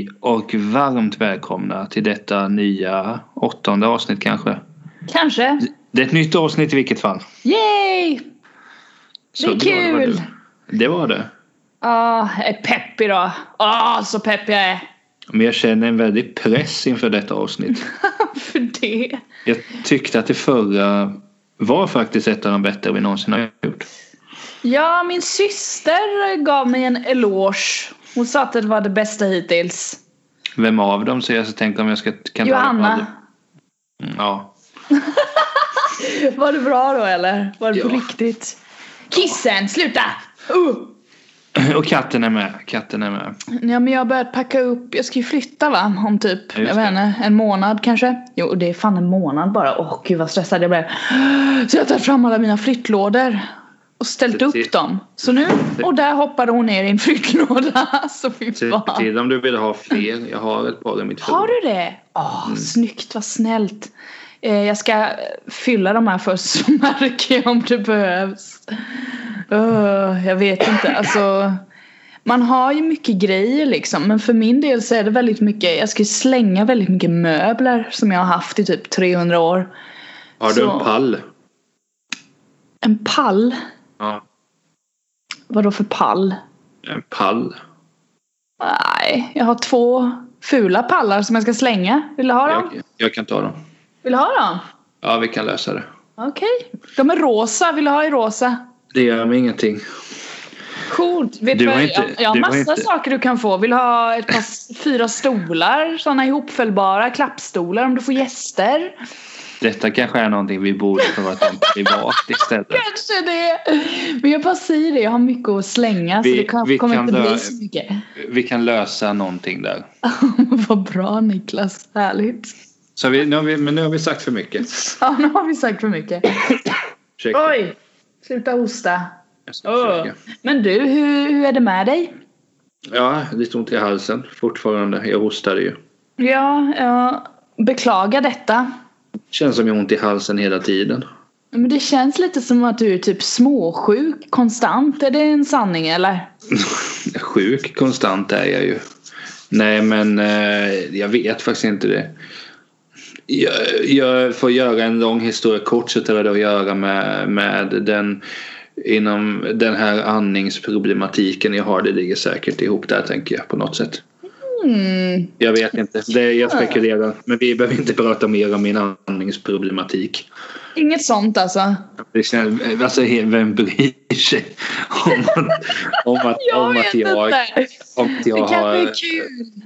Hej och varmt välkomna till detta nya åttonde avsnitt kanske. Kanske. Det är ett nytt avsnitt i vilket fall. Yay! Så Det är glad var kul. du. Det var det. Ah, jag är pepp idag. Ah, så pepp jag är. Men jag känner en väldig press inför detta avsnitt. För det. Jag tyckte att det förra var faktiskt ett av de bättre vi någonsin har gjort. Ja, min syster gav mig en eloge. Hon sa att det var det bästa hittills. Vem av dem? Så jag så tänkte om jag ska, kan ta det på Johanna. Mm, Ja. Var det bra då eller? Var det på Ja. riktigt? Kissen, sluta! Uh. Och katten är med. Katten är med. Ja men jag har börjat packa upp, jag ska ju flytta va? Om typ, just jag vet inte, en månad kanske? Jo det är fan en månad bara. Åh gud vad stressad jag blev. Så jag har tagit fram alla mina flyttlådor. Och ställt Se upp dem. Så nu, och där hoppade hon ner i en flyttlåda. Så fy Se fan. till om du vill ha fler. Jag har ett par i mitt Har förråd. du det? Åh, snyggt, vad snällt. Eh, jag ska fylla de här först så märker jag om det behövs. Öh, jag vet inte, alltså. Man har ju mycket grejer liksom men för min del så är det väldigt mycket, jag ska ju slänga väldigt mycket möbler som jag har haft i typ 300 år. Har du Så- en pall? En pall? Ja. Vad då för pall? En pall? Nej, jag har två fula pallar som jag ska slänga. Vill du ha dem? Jag, jag kan ta dem. Vill du ha dem? Ja, vi kan lösa det. Okej. De är rosa, vill du ha i rosa? Det gör mig ingenting. Coolt! Vet Du vad? jag, inte- jag du har massa inte- saker du kan få. Vill du ha ett par fyra stolar? Sådana ihopfällbara klappstolar om du får gäster. Detta kanske är någonting vi borde prata om privat istället. Kanske det! Men jag bara säger det, jag har mycket att slänga Vi- så det kan, vi kommer kan inte bli så mycket. Vi kan lösa någonting där. Vad bra Niklas, härligt. Så vi, nu har vi, men nu har vi sagt för mycket. Ja, nu har vi sagt för mycket. Oj! Sluta hosta. Försöka. Men du, hur, hur är det med dig? Ja, lite ont i halsen fortfarande. Jag hostade ju. Ja, jag beklagar detta. Känns som jag har ont i halsen hela tiden. Men det känns lite som att du är typ småsjuk konstant. Är det en sanning eller? Sjuk konstant är jag ju. Nej men eh, jag vet faktiskt inte det. Jag, jag får göra en lång historia kort så har det att göra med, med den inom den här andningsproblematiken jag har. Det ligger säkert ihop där tänker jag på något sätt. Mm. Jag vet inte. Det, jag spekulerar. Men vi behöver inte prata mer om min andningsproblematik. Inget sånt alltså. Det känns, alltså vem bryr sig om, att- om att, Jag om att jag, inte. om att Det jag kanske har är kul.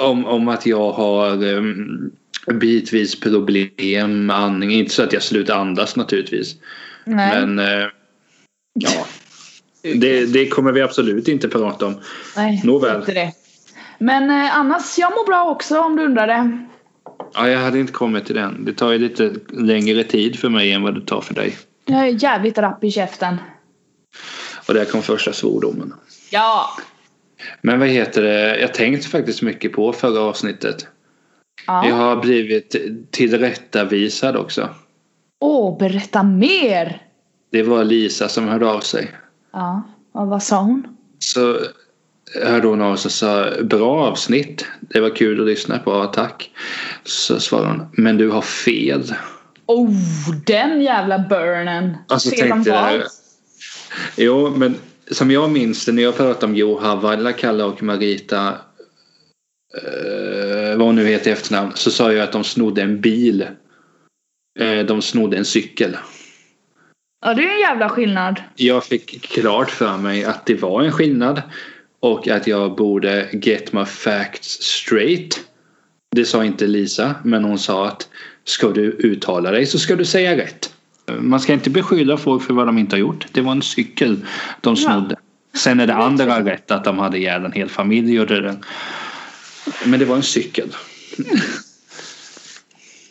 om, om att jag har um, bitvis problem med andning. Inte så att jag slutar andas naturligtvis. Nej. Men uh, ja. Det, det kommer vi absolut inte prata om. Nej, Nåväl. inte det. Men eh, annars, jag mår bra också om du undrar det. Ja, jag hade inte kommit till den. Det tar ju lite längre tid för mig än vad det tar för dig. Jag är jävligt rapp i käften. Och där kom första svordomen. Ja. Men vad heter det? Jag tänkte faktiskt mycket på förra avsnittet. Jag Ja. har blivit tillrättavisad också. Åh, berätta mer! Det var Lisa som hörde av sig. Ja, och vad sa hon? Så hörde hon av sig och sa bra avsnitt. Det var kul att lyssna på. Tack. Så svarade hon. Men du har fel. Oh, den jävla burnen! Alltså, Fel tänkte jag-? Jo, men som jag minns det när jag pratade om Johan Valla, Kalle och Marita. Eh, vad hon nu heter i efternamn. Så sa jag att de snodde en bil. Eh, de snodde en cykel. Ja, det är en jävla skillnad. Jag fick klart för mig att det var en skillnad. Och att jag borde get my facts straight. Det sa inte Lisa, men hon sa att ska du uttala dig så ska du säga rätt. Man ska inte beskylla folk för vad de inte har gjort. Det var en cykel de snodde. Sen är det andra rätt att de hade ihjäl en hel familj gjorde. Men det var en cykel.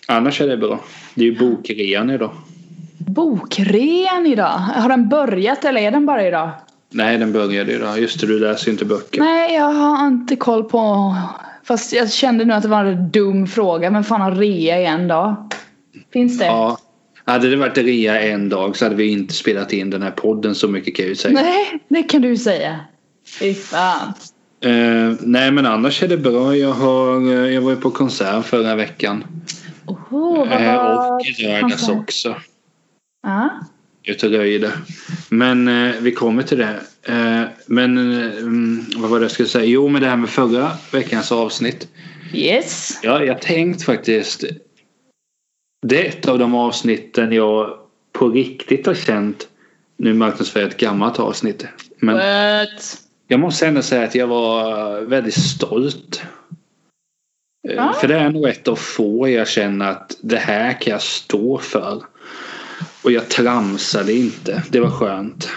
Annars är det bra. Det är ju bokrean idag. Bokrean idag. Har den börjat eller är den bara idag? Nej, den började idag. Just det, du läser ju inte böcker. Nej, jag har inte koll på... Fast jag kände nu att det var en dum fråga. Men fan har rea i en dag? Finns det? Ja. Hade det varit rea en dag så hade vi inte spelat in den här podden så mycket kan jag ju säga. Nej, det kan du säga. Fy fan. Eh, nej men annars är det bra. Jag, har, eh, jag var ju på konsert förra veckan. Oho, vad var och i lördags också. Ja. Ute och röjde. Men eh, vi kommer till det. Eh, men eh, mm, vad var det jag skulle säga? Jo men det här med förra veckans avsnitt. Yes. Ja, jag tänkt faktiskt. Det är ett av de avsnitten jag på riktigt har känt. Nu marknadsför jag ett gammalt avsnitt. Men What? jag måste ändå säga att jag var väldigt stolt. Ja. För det är nog ett av få jag känner att det här kan jag stå för. Och jag tramsade inte. Det var skönt.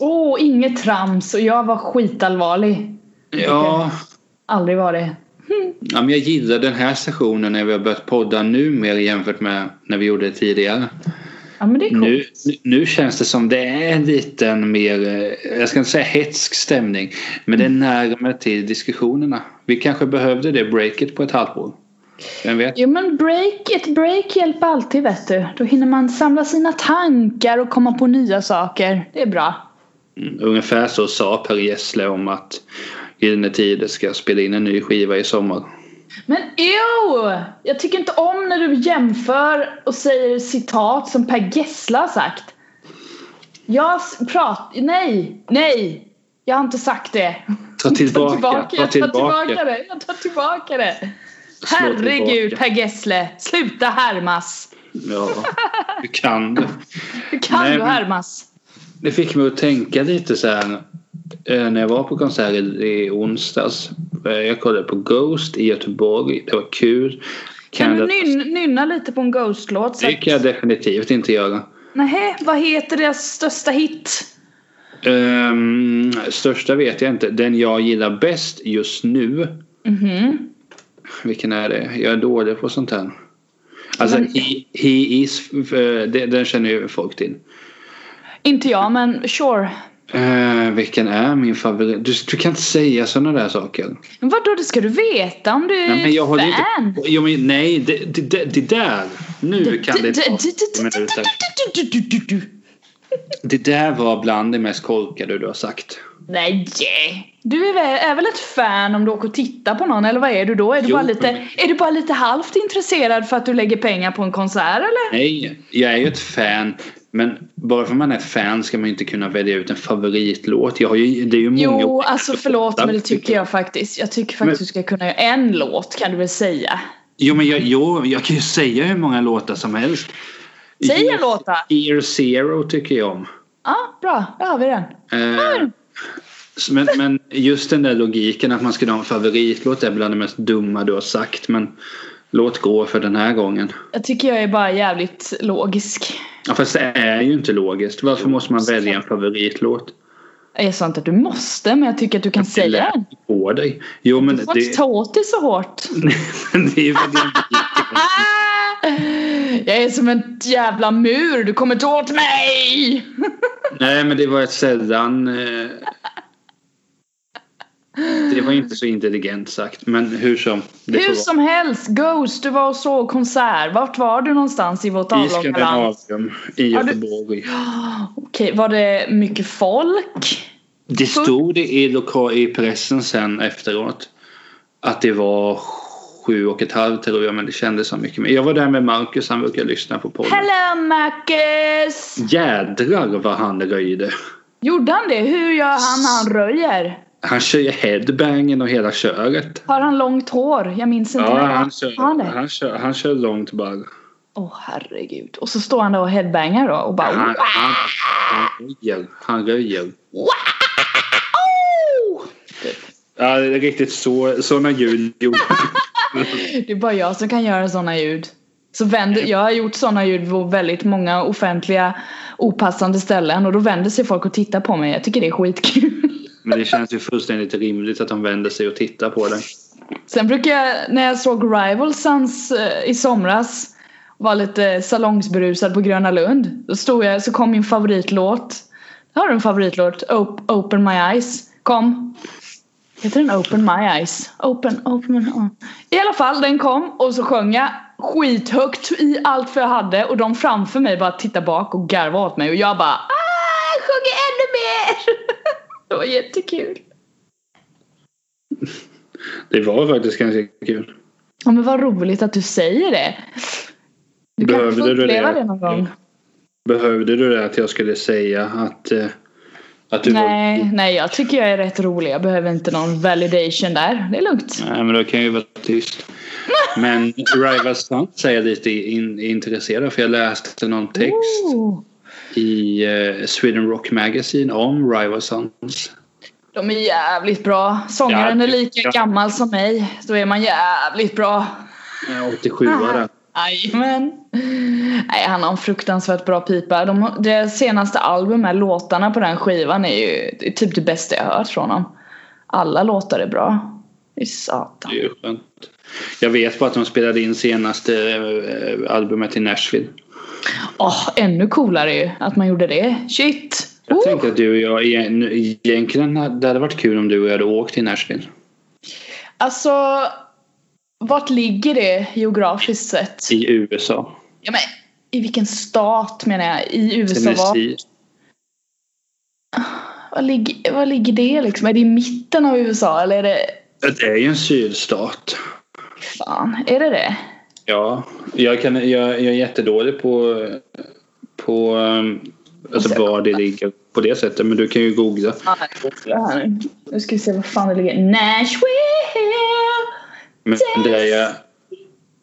Åh, oh, inget trams och jag var skitallvarlig. Ja, Aldrig var det. ja men jag gillar den här sessionen när vi har börjat podda nu mer jämfört med när vi gjorde det tidigare. Ja men det är coolt. Nu, nu känns det som det är en liten mer, eh, jag ska inte säga hetsk stämning. Men det är närmare till diskussionerna. Vi kanske behövde det breaket på ett halvår. Vem vet? Jo men break, ett break hjälper alltid vet du. Då hinner man samla sina tankar och komma på nya saker. Det är bra. Mm, Ungefär så sa Per Gessle om att Gyllene Tider ska spela in en ny skiva i sommar. Men ew! Jag tycker inte om när du jämför och säger citat som Per Gessle har sagt. Jag s- prat... Nej! Nej! Jag har inte sagt det. Ta tillbaka, tillbaka, ta jag tar tillbaka tillbaka. det. Jag tar tillbaka det. Herregud. Per Gessle. Sluta härmas. Ja, du kan det. Hur kan Nej, du härmas? Det fick mig att tänka lite så här. eh, När jag var på konsert i onsdags. Eh, Jag kollade på Ghost i Göteborg. Det var kul. Kan du Canada- nynna, lite på en Ghost-låt? Det kan jag definitivt inte göra. Nähä, vad heter deras största hit? Um, största vet jag inte. Den jag gillar bäst just nu. Mhm. Vilken är det? Jag är dålig på sånt här. Alltså Men- he, he is. eh, det- Den känner ju folk till. Inte jag, men sure. Eh, vilken är min favorit? Du, du kan inte säga sådana där saker. Men vadå, det ska du veta om du är Nej, men jag fan. inte jo, men Nej, det, det, det, det där. Nu kan det ta minuter. Det där var bland det mest korkade du har sagt. Nej, du är väl, är väl ett fan om du åker och tittar på någon eller vad är du då? Är du, Jo, bara lite, är du bara lite halvt intresserad för att du lägger pengar på en konsert eller? Nej, jag är ju ett fan. Men bara för att man är fan ska man inte kunna välja ut en favoritlåt. Jag har ju, det är ju många Jo, alltså förlåt men det tycker jag faktiskt. Jag tycker faktiskt Men- du ska kunna göra en låt kan du väl säga. Jo, men jag, jo, jag kan ju säga hur många låtar som helst. Säg en låt då. Year Zero tycker jag om. Ja, bra. Då har vi den. Eh, men, men just den där logiken att man skulle ha en favoritlåt är bland det mest dumma du har sagt. Men låt gå för den här gången. Jag tycker jag är bara jävligt logisk. Ja, fast det är ju inte logiskt. Varför måste man välja en favoritlåt? Jag sa inte att du måste men jag tycker att du kan Det säga den. på dig. Jo men Du får det, inte ta åt dig så hårt. det är ju för din Jag är som en jävla mur, du kommer inte åt mig! Nej men det var ett sällan eh, Det var inte så intelligent sagt men hur som. Det Hur vara. som helst, Ghost, du var och såg konsert. Vart var du någonstans i vårt I avlånga land? I Har du- Göteborg. Okej, var det mycket folk? Det stod i, loka- i pressen sen efteråt att det var sju och ett halvt tror jag men det kändes som mycket mer. Jag var där med Marcus, han brukar lyssna på podden. Hello Marcus! Jädrar vad han röjde. Gjorde han det? Hur gör han när han röjer? Han kör ju headbangen och hela köret. Har han långt hår? Jag minns inte. Ja, han kör, han han kör, han kör långt bara. Åh herregud. Och så står han där och headbangar då och bara Han, han, han röjer. Han röjer. wow! Ja, det är riktigt så, såna ljud gjorde Det är bara jag som kan göra sådana ljud. Så vänder, jag har gjort sådana ljud på väldigt många offentliga opassande ställen och då vänder sig folk och tittar på mig. Jag tycker det är skitkul. Men det känns ju fullständigt rimligt att de vänder sig och tittar på dig. Sen brukar jag, när jag såg Rivalsons Sons i somras var lite salongsberusad på Gröna Lund. Då stod jag, så kom min favoritlåt. Har du en favoritlåt? Op- Open My Eyes. Kom. Heter den Open My Eyes? Open, open oh. I alla fall, den kom och så sjöng jag skithögt i allt för jag hade och de framför mig bara tittade bak och garvade åt mig och jag bara ah, sjunger ännu mer! Det var jättekul. Det var faktiskt ganska kul. Ja men vad roligt att du säger det. Du kan Behövde få du uppleva det? det någon gång. Behövde du det att jag skulle säga att, eh, att du Nej, var... nej jag tycker jag är rätt rolig. Jag behöver inte någon validation där. Det är lugnt. Nej men då kan jag ju vara tyst. Men Rival är jag lite in, intresserad för jag läste någon text Oh, i eh, Sweden Rock Magazine om Rival Sons. de är jävligt bra. Sångaren är lika ja. gammal som mig. Då är man jävligt bra. Eh, 87 var. Jajamän. Nej, han har en fruktansvärt bra pipa. De, det senaste albumet, låtarna på den skivan är ju är typ det bästa jag hört från honom. Alla låtar är bra. Det är satan. Det är skönt. Jag vet bara att de spelade in senaste eh, albumet i Nashville. Åh, ännu coolare ju att man gjorde det. Shit! Jag Oh. tänkte att du och jag igen- egentligen det hade varit kul om du och jag hade åkt till Nashville. Alltså, vart ligger det geografiskt sett? I USA. Ja, men, I vilken stat menar jag? I USA? Tennessee. var, ligger, var ligger det liksom? Är det i mitten av USA eller är det... Det är ju en sydstat. Fan, är det det? Ja, jag, kan, jag, jag är jättedålig på, på um, alltså var det ligger på det sättet. Men du kan ju googla. Ja, här nu. Nu ska vi se var fan det ligger. Nashville! Men det jag,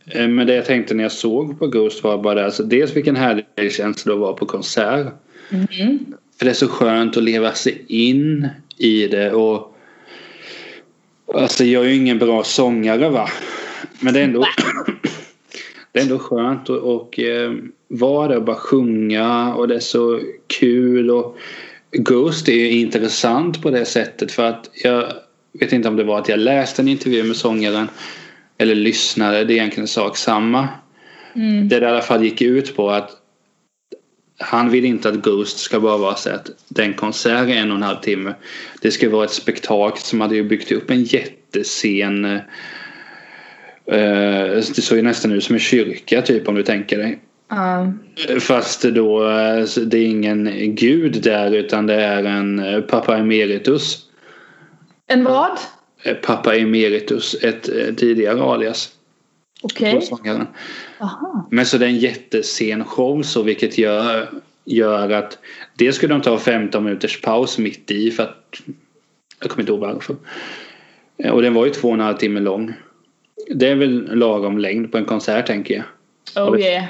eh, men det jag tänkte när jag såg på Ghost var bara det. Alltså, dels vilken härlig känsla det var på konsert. Mhm. För det är så skönt att leva sig in i det. Och, alltså jag är ju ingen bra sångare va. Men det är ändå, det är ändå skönt att och, eh, vara där och bara sjunga. Och det är så kul. Och Ghost är ju intressant på det sättet. För att jag vet inte om det var att jag läste en intervju med sångaren. Eller lyssnade. Det är egentligen sak samma. Mm. Det i alla fall gick ut på att han vill inte att Ghost ska bara vara så att den konsert är en och en halv timme. Det ska vara ett spektakel som hade ju byggt upp en jättescen. Eh, det såg ju nästan ut som en kyrka typ om du tänker dig. Ja. Fast då eh, det är ingen gud där utan det är en eh, pappa emeritus. En vad? Pappa emeritus, ett tidigare alias Okej. Aha. Men så det är en jättesen show så vilket gör, gör att det skulle de ta 15 minuters paus mitt i för att jag kommer inte ihåg varför. Och den var ju två och en halv timme lång. Det är väl lagom längd på en konsert tänker jag. Oh yeah.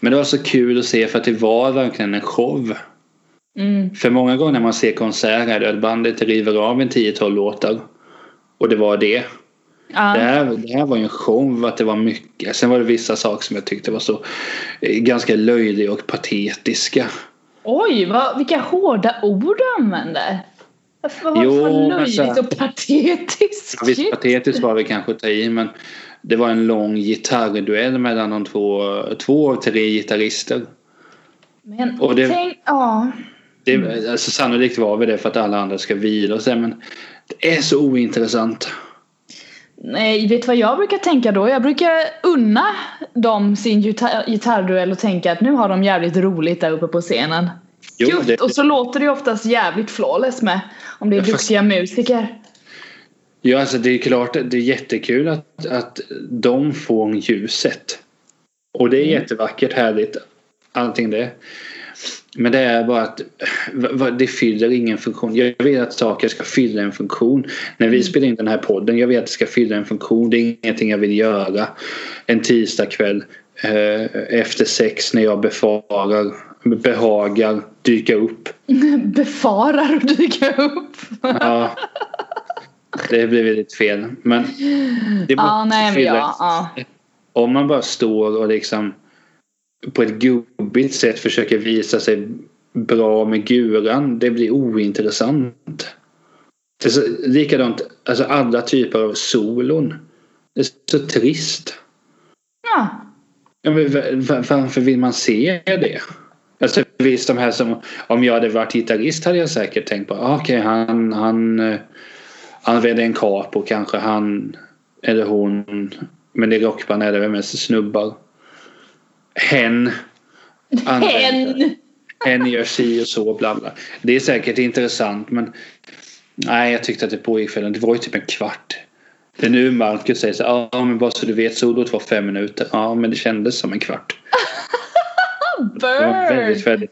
Men det var så kul att se för att det var verkligen en show. Mm. För många gånger när man ser konserter där bandet river av en 10-12 låtar. Och det var det. Ja. Det här, det här var ju en show att det var mycket. Sen var det vissa saker som jag tyckte var så eh, ganska löjliga och patetiska. Oj, vad, vilka hårda ord du använder. Varför var det Jo, så löjligt och patetiskt? Visst patetiskt var det kanske att ta i men det var en lång gitarrduell mellan de två, två av tre gitarrister. Men Och det- tänk, ja. Det, alltså, sannolikt var vi det för att alla andra ska vila och så, men det är så ointressant. Nej, vet vad jag brukar tänka då? Jag brukar unna dem sin gitarr, gitarrduell och tänka att nu har de jävligt roligt där uppe på scenen. Jo, Just, det- och så låter det oftast jävligt flawless med. Om det är Ja, fast- duktiga musiker. Ja, alltså det är klart, det är jättekul att, att de får ljuset. Och det är Mm. jättevackert, härligt, allting det. Men det är bara att det fyller ingen funktion. Jag vill att saker ska fylla en funktion. När vi spelar in den här podden, jag vet att det ska fylla en funktion. Det är ingenting jag vill göra en tisdagkväll efter sex när jag befarar, behagar dyka upp. Befarar att dyka upp. Ja, det blir lite fel. Men det måste nej men ja. ja. om man bara står och liksom på ett gubbigt sätt försöker visa sig bra med guran. Det blir ointressant. Det är så, likadant, alltså alla typer av solon. Det är så trist. ja. Ja, men va- va- varför vill man se det? Alltså visst de här som om jag hade varit gitarrist hade jag säkert tänkt på ah, okej han han eh, använder en capo kanske han eller hon men i rockband är det väl mest snubbar. Hen. använder- Hen! Hen gör si och så bla bla. Det är säkert intressant men Nej, jag tyckte att det pågick för Det var ju typ en kvart. Det är nu Marcus säger så ja ah, men bara så du vet solot var fem minuter. Ja men det kändes som en kvart. Burn! Det var väldigt väldigt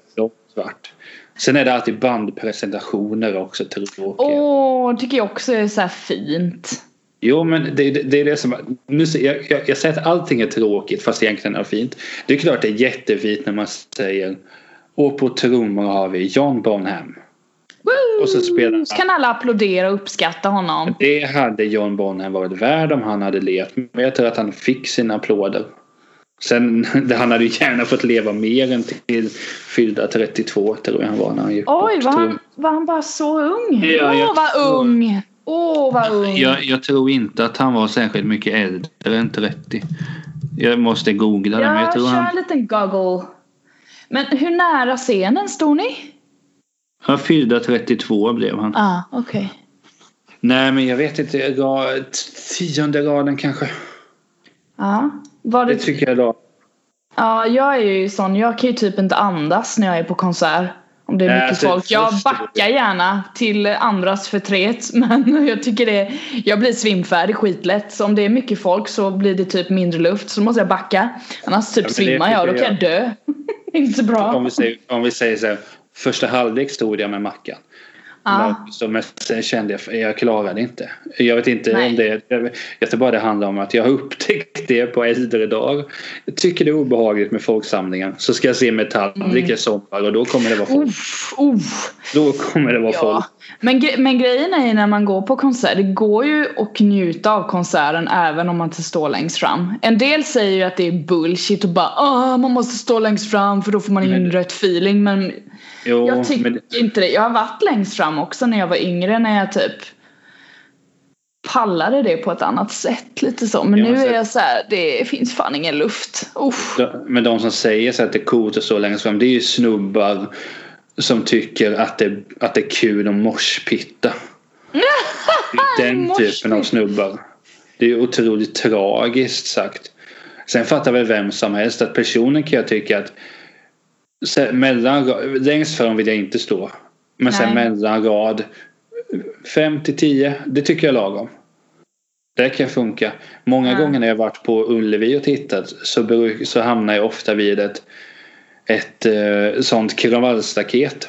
svart. Sen är det alltid bandpresentationer också tråkiga. Åh, tycker jag också är så fint. Jo men det, det, det är det som, nu, jag, jag, jag säger att allting är tråkigt fast egentligen är fint. Det är klart det är jättefint när man säger och på trummor har vi John Bonham. Woo! Och så, spelar så kan alla applådera och uppskatta honom. Det hade John Bonham varit värd om han hade levt. Men jag tror att han fick sina applåder. Sen, han hade ju gärna fått leva mer än till fyllda 32 tror jag han var när han gick Oj, bort, var, han, var han bara så ung? Ja, Åh, vad ung! Åh, vad ung! Jag, jag, tror inte att han var särskilt mycket äldre än 30. Jag måste googla det. Ja, men jag tror kör han... en liten google. Men hur nära scenen stod ni? Han fyllda 32 blev han. Ah, okej. Okay. Nej, men jag vet inte. Tionde raden kanske. Ja. Var det, det tycker jag då. Ja, jag är ju sån. Jag kan ju typ inte andas när jag är på konsert. Om det är mycket alltså, folk. Jag backar gärna till andras förtret. Men jag tycker det. Jag blir svimfärdig skitlätt. Så om det är mycket folk så blir det typ mindre luft. Så då måste jag backa. Annars typ ja, svimmar jag. Då kan jag dö. inte så bra. Om vi säger, om vi säger så här. Första halvlek stod jag med Mackan. Ah. Så sen kände jag jag klarade inte. Jag vet inte Nej. om det. Jag tror bara det handlar om att jag har upptäckt det på äldre dagar. Jag tycker det är obehagligt med folksamlingar. Så ska jag se Metallica mm. sommar och då kommer det vara folk. Uff, uff. Då kommer det vara ja. folk. Men, men grejen är ju när man går på konsert. Det går ju att njuta av konserten även om man inte står längst fram. En del säger ju att det är bullshit och bara ah, man måste stå längst fram för då får man ingen rätt feeling. Men Jo, jag tycker men... inte det. Jag har varit längst fram också när jag var yngre när jag typ pallade det på ett annat sätt lite så. Men nu är jag så här, det finns fan ingen luft. Uff. Men de som säger så att det är coolt att stå längst fram det är ju snubbar som tycker att det, att det är kul att morspitta. Den typen av snubbar. Det är otroligt tragiskt sagt. Sen fattar väl vem som helst att personen kan jag tycka att mellan, längst fram vill jag inte stå. Men sen mellan rad 5 till 10, det tycker jag är lagom. Det kan funka. Många ja. gånger när jag varit på Ullevi och tittat så, så hamnar jag ofta vid ett, ett eh, sånt kravallstaket.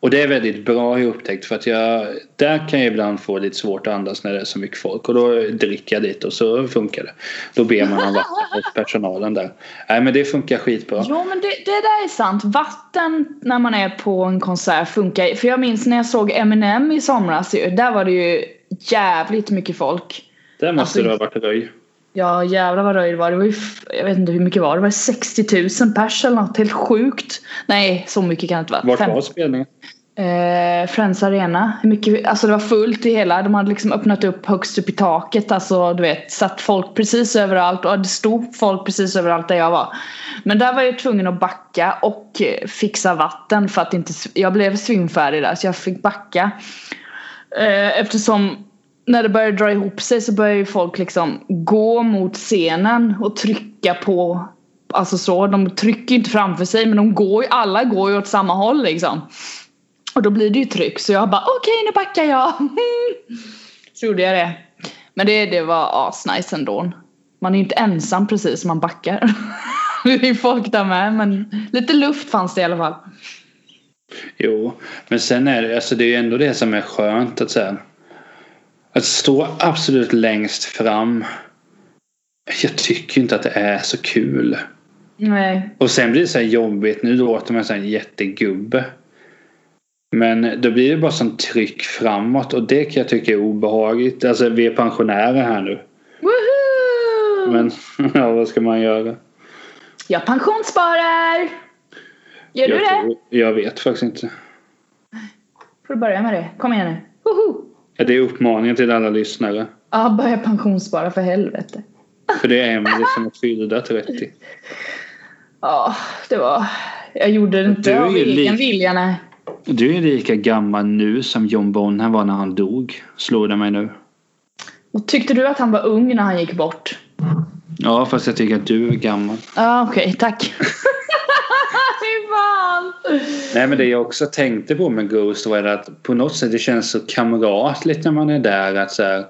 Och det är väldigt bra har jag upptäckt för att jag där kan jag ibland få lite svårt att andas när det är så mycket folk och då dricker jag dit och så funkar det. Då ber man om vatten åt personalen där. Nej men det funkar skitbra. Jo men det, det där är sant. Vatten när man är på en konsert funkar. För jag minns när jag såg Eminem i somras där var det ju jävligt mycket folk. Där måste alltså, det ha varit röj. Ja jävlar vad röj det var. Det var ju, jag vet inte hur mycket var det. var 60 000 pers eller något. Helt sjukt. Nej så mycket kan det inte vara. Vart var spelningen? Eh, Friends Arena. Mycket, alltså det var fullt i hela. De hade liksom öppnat upp högst upp i taket. Alltså du vet satt folk precis överallt. Och det stod folk precis överallt där jag var. Men där var jag tvungen att backa och fixa vatten. För att inte, jag blev svimfärdig där så jag fick backa. Eh, eftersom när det började dra ihop sig så började ju folk liksom gå mot scenen och trycka på Alltså så, de trycker inte framför sig men de går ju, alla går ju åt samma håll liksom. Och då blir det ju tryck så jag bara okej okay, nu backar jag. så gjorde jag det. Men det, det var asnice ändå. Man är ju inte ensam precis man backar. det är folk där med men lite luft fanns det i alla fall. Jo, men sen är det, alltså det är ju ändå det som är skönt att säga. Att stå absolut längst fram. Jag tycker inte att det är så kul. Nej. Och sen blir det så här jobbigt. Nu låter man som en jättegubbe. Men då blir det bara sånt tryck framåt och det kan jag tycka är obehagligt. Alltså vi är pensionärer här nu. Woohoo! Men ja, vad ska man göra? Jag pensionssparar! Gör jag du det? Tror, jag vet faktiskt inte. Får du börja med det. Kom igen nu. Woho! Det är uppmaningen till alla lyssnare. Ja, börja pensionsspara för helvete. För det är Emelie som fyllda 30. Ja, det var... Jag gjorde det inte av egen vilja, nej. Du är lika gammal nu som John Bonham var när han dog. Slår det mig nu. Och tyckte du att han var ung när han gick bort? Ja, fast jag tycker att du är gammal. Ja, okej. Okay, tack. Nej men det jag också tänkte på med Ghost var att på något sätt det känns så kamratligt när man är där. att så här,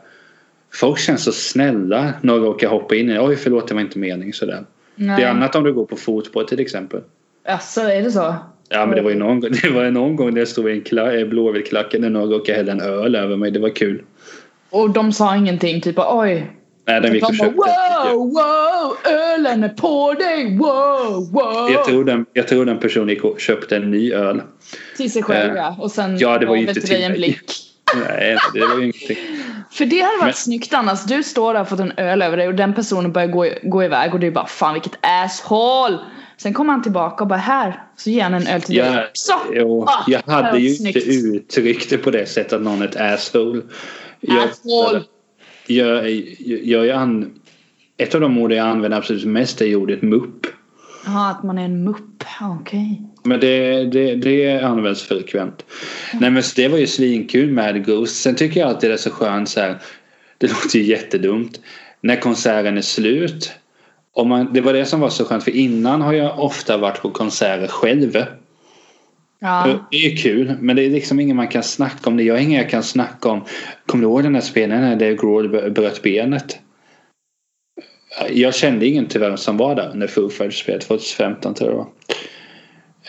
Folk känns så snälla när de råkar hoppa in i Oj förlåt det var inte mening sådär. Nej. Det är annat om du går på fotboll till exempel. Alltså, är det så? Ja men det var ju någon, det var någon gång när jag stod i en kla- blåvitklacken när någon råkade hälla en öl över mig. Det var kul. Och de sa ingenting, typ oj. Nej, den gick och köpte. wow, wow, ölen är på dig, wow, wow. Jag tror, den, jag tror den personen gick och köpte en ny öl. Till sig själv Eh, ja. Och sen ja, det var ju inte till dig en blick. Nej, det var ju ingenting. För det hade varit Men- snyggt annars. Du står där och fått en öl över dig och den personen börjar gå, gå iväg och du är bara fan vilket asshole. Sen kommer han tillbaka och bara här. Så ger han en öl till dig Jag, också. jo, Ah, jag hade ju varit inte snyggt. uttryckt det på det sättet att någon är ett asshole. Asshole. jag, jag, jag, an, ett av de ord jag använder absolut mest är ordet mupp. Jaha, att man är en mupp. Okej. Men det, det, det används frekvent. Nej men så det var ju svinkul med Ghost. Sen tycker jag alltid det är så skönt så här. Det låter ju jättedumt. När konserten är slut. Om man, det var det som var så skönt för innan har jag ofta varit på konserter själv. Ja. Det är ju kul men det är liksom ingen man kan snacka om det. Jag har ingen jag kan snacka om. Kommer du ihåg den här spelningen när Dave Grohl bröt benet? Jag kände ingen tyvärr som var där när Foo Fighters spelade 2015 tror jag det var.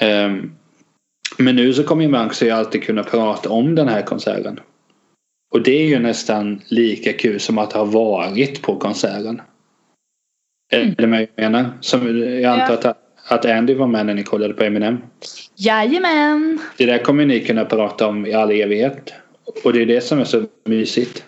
Ehm, men nu så kommer Mank så jag alltid kunna prata om den här konserten. Och det är ju nästan lika kul som att ha varit på konserten. Är det vad jag menar? Som, jag antar att, att Andy var med när ni kollade på Eminem. Jajamän. Det där kommer ni kunna prata om i all evighet. Och det är det som är så mysigt.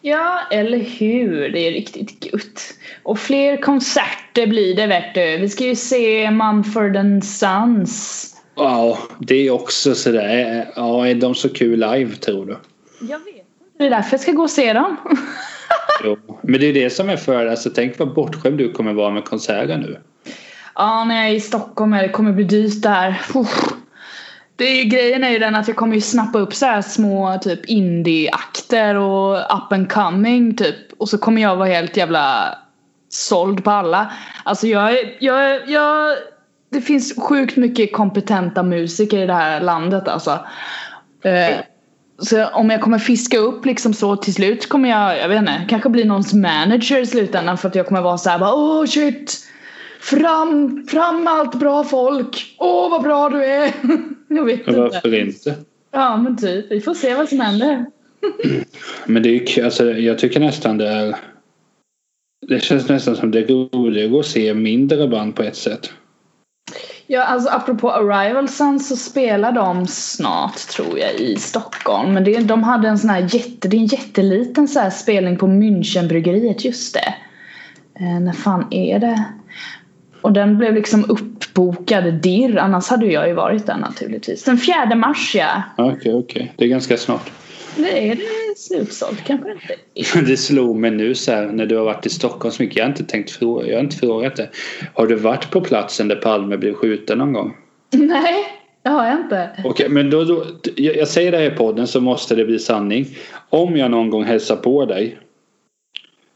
Ja, eller hur? Det är riktigt gött. Och fler konserter blir det vet du. Vi ska ju se Mumford and Sons. Ja, det är också sådär. Ja, är de så kul live tror du? Jag vet inte. Det är därför jag ska gå och se dem. Jo. Men det är det som är för, alltså tänk vad bortskämd du kommer vara med konserter nu. Ja, när jag är i Stockholm det kommer bli dyrt där. Uff. Det är, grejen är ju den att jag kommer ju snappa upp så här små typ indie-akter och up and coming typ. Och så kommer jag vara helt jävla såld på alla. Alltså jag, jag, jag Det finns sjukt mycket kompetenta musiker i det här landet alltså. Eh, så om jag kommer fiska upp liksom så till slut kommer jag, jag vet inte, kanske bli någons manager i slutändan för att jag kommer vara så här bara oh shit Fram, fram allt bra folk! Åh vad bra du är! jag vet Men inte. varför inte? Ja men typ, vi får se vad som händer. Men det är ju alltså, jag tycker nästan det är Det känns nästan som det är roligare att se mindre band på ett sätt. Ja alltså apropå Arrival Sons så spelar de snart tror jag i Stockholm. Men det, de hade en sån här jätte, det är en jätteliten så här spelning på Münchenbryggeriet, just det. Eh, när fan är det? Och den blev liksom uppbokad dirr, annars hade jag ju varit där naturligtvis. Den 4 mars ja. Okej, okej. Det är ganska snart. Det är det slutsålt kanske inte är. Det slog mig nu så här när du har varit i Stockholm så mycket. Jag har inte tänkt fråga, jag har inte frågat det. Har du varit på platsen där Palme blev skjuten någon gång? Nej, det har jag inte. Okej, men då, då, jag jag säger det här i podden så måste det bli sanning. Om jag någon gång hälsar på dig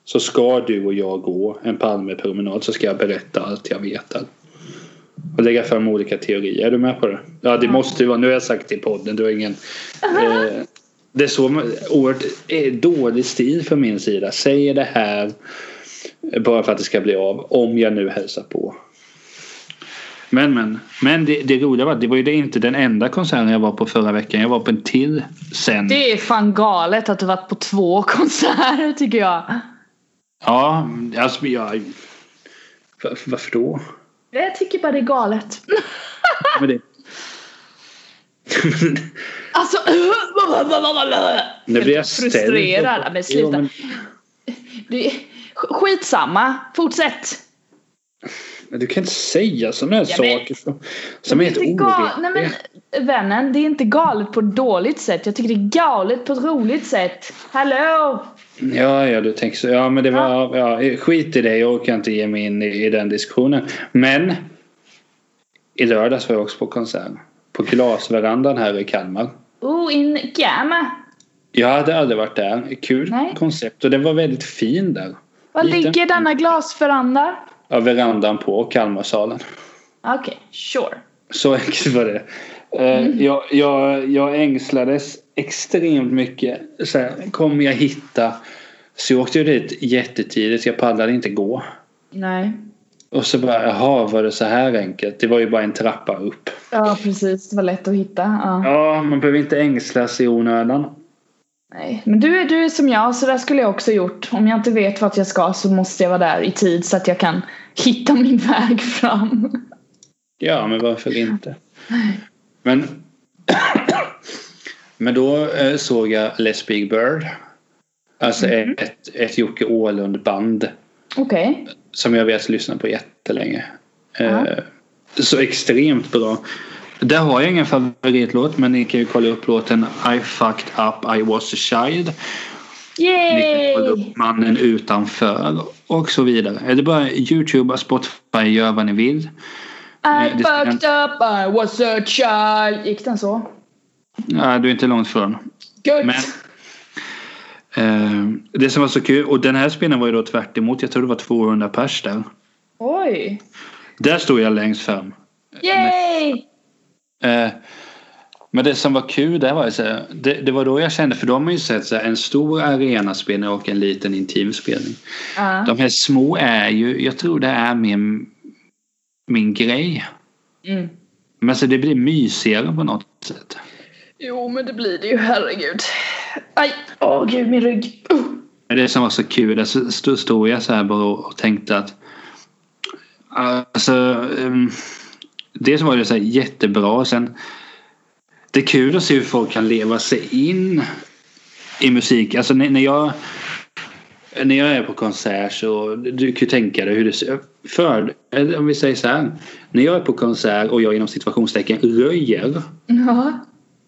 så ska du och jag gå en Palmepromenad så ska jag berätta allt jag vet. Och lägga fram olika teorier. Är du med på det? Ja, det måste ju vara. Nu har jag sagt det i podden. Du har ingen... Eh, det är så oerhört eh, dålig stil från min sida. Säger det här bara för att det ska bli av. Om jag nu hälsar på. Men men. Men det, det roliga var att det var ju det inte den enda konserten jag var på förra veckan. Jag var på en till sen. Det är fan galet att du varit på två konserter tycker jag. Ja, alltså jag... Var, varför då? Jag tycker bara det är galet. Men det, Alltså... nu blir jag ställd. frustrerad. Men sluta. Jo, men, Det, skitsamma. Fortsätt. men du kan inte säga sådana här Ja, men- saker som, som är helt inte ga- Nej ovettiga. men vännen, det är inte galet på ett dåligt sätt. Jag tycker det är galet på ett roligt sätt. Hallå! Ja, ja, du tänker så. Ja, men det var... Ja, skit i det. Jag orkar inte ge mig in i, i den diskussionen. Men i lördags var jag också på konsert. På glasverandan här i Kalmar. Oh, in gamma. Jag hade aldrig varit där. Kul Nej. koncept och den var väldigt fin där. Var Liten. ligger denna glasveranda? Ja, verandan på Kalmarsalen. Okej, sure. Så enkelt var det. Mm. Jag, jag, jag ängslades extremt mycket. Så här, kommer jag hitta? Så jag åkte ju dit jättetidigt. Jag pallade inte gå. Nej. Och så bara, jaha, var det så här enkelt? Det var ju bara en trappa upp. Ja, precis. Det var lätt att hitta. Ja. Ja, man behöver inte ängslas i onödan. Nej. Men du, är- du är som jag, så där skulle jag också gjort. Om jag inte vet vart jag ska så måste jag vara där i tid så att jag kan hitta min väg fram. Ja, men varför inte? Men, men då eh, såg jag Les Big Bird. Alltså Mhm. ett, ett Jocke Åhlund band. Okej. Som jag vet lyssna på jättelänge. Ja. Eh, så extremt bra. Där har jag ingen favoritlåt men ni kan ju kolla upp låten I fucked up I was a child. Ni kan kolla Yay! upp Mannen utanför och så vidare. Är det bara Youtube och Spotify gör vad ni vill. I ska- fucked up, I was a child. Gick den så? Ja, du är inte långt från. Gött! Men eh, det som var så kul och den här spelningen var ju då tvärt emot. Jag tror det var 200 pers där. Oj! Där stod jag längst fram. Yay! Eh, men det som var kul där var ju så här, det, det var då jag kände för de har ju sett så här, en stor arenaspelning och en liten intimspelning. Ja. De här små är ju, jag tror det är min, min grej. Mm. Men så det blir mysigare på något sätt. Jo, men det blir det ju, herregud. Aj! Åh gud, min rygg. Uh. Det som var så kul, så stod, stod jag så här bara och, tänkte att Alltså um, Det som var det så här jättebra sen Det är kul att se hur folk kan leva sig in i musik. Alltså när, när jag när jag är på konsert så du kan ju tänka dig hur det ser för eller om vi säger så här. När jag är på konsert och jag inom situationstecken röjer. Ja.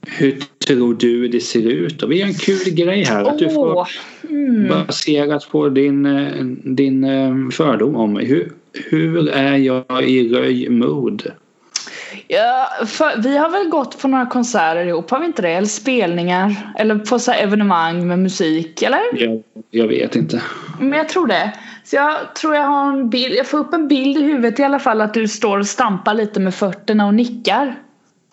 Hur tror du det ser ut? Och vi gör en kul grej här. Att du får! Mm. baserat på din, eh, din eh, fördom om. Hur, hur är jag i röjmod? Ja, vi har väl gått på några konserter ihop, har vi inte det? Eller spelningar? Eller på så evenemang med musik, eller? Jag, jag vet inte. Men jag tror det. Så jag tror jag har en bild, jag får upp en bild i huvudet i alla fall att du står och stampar lite med fötterna och nickar.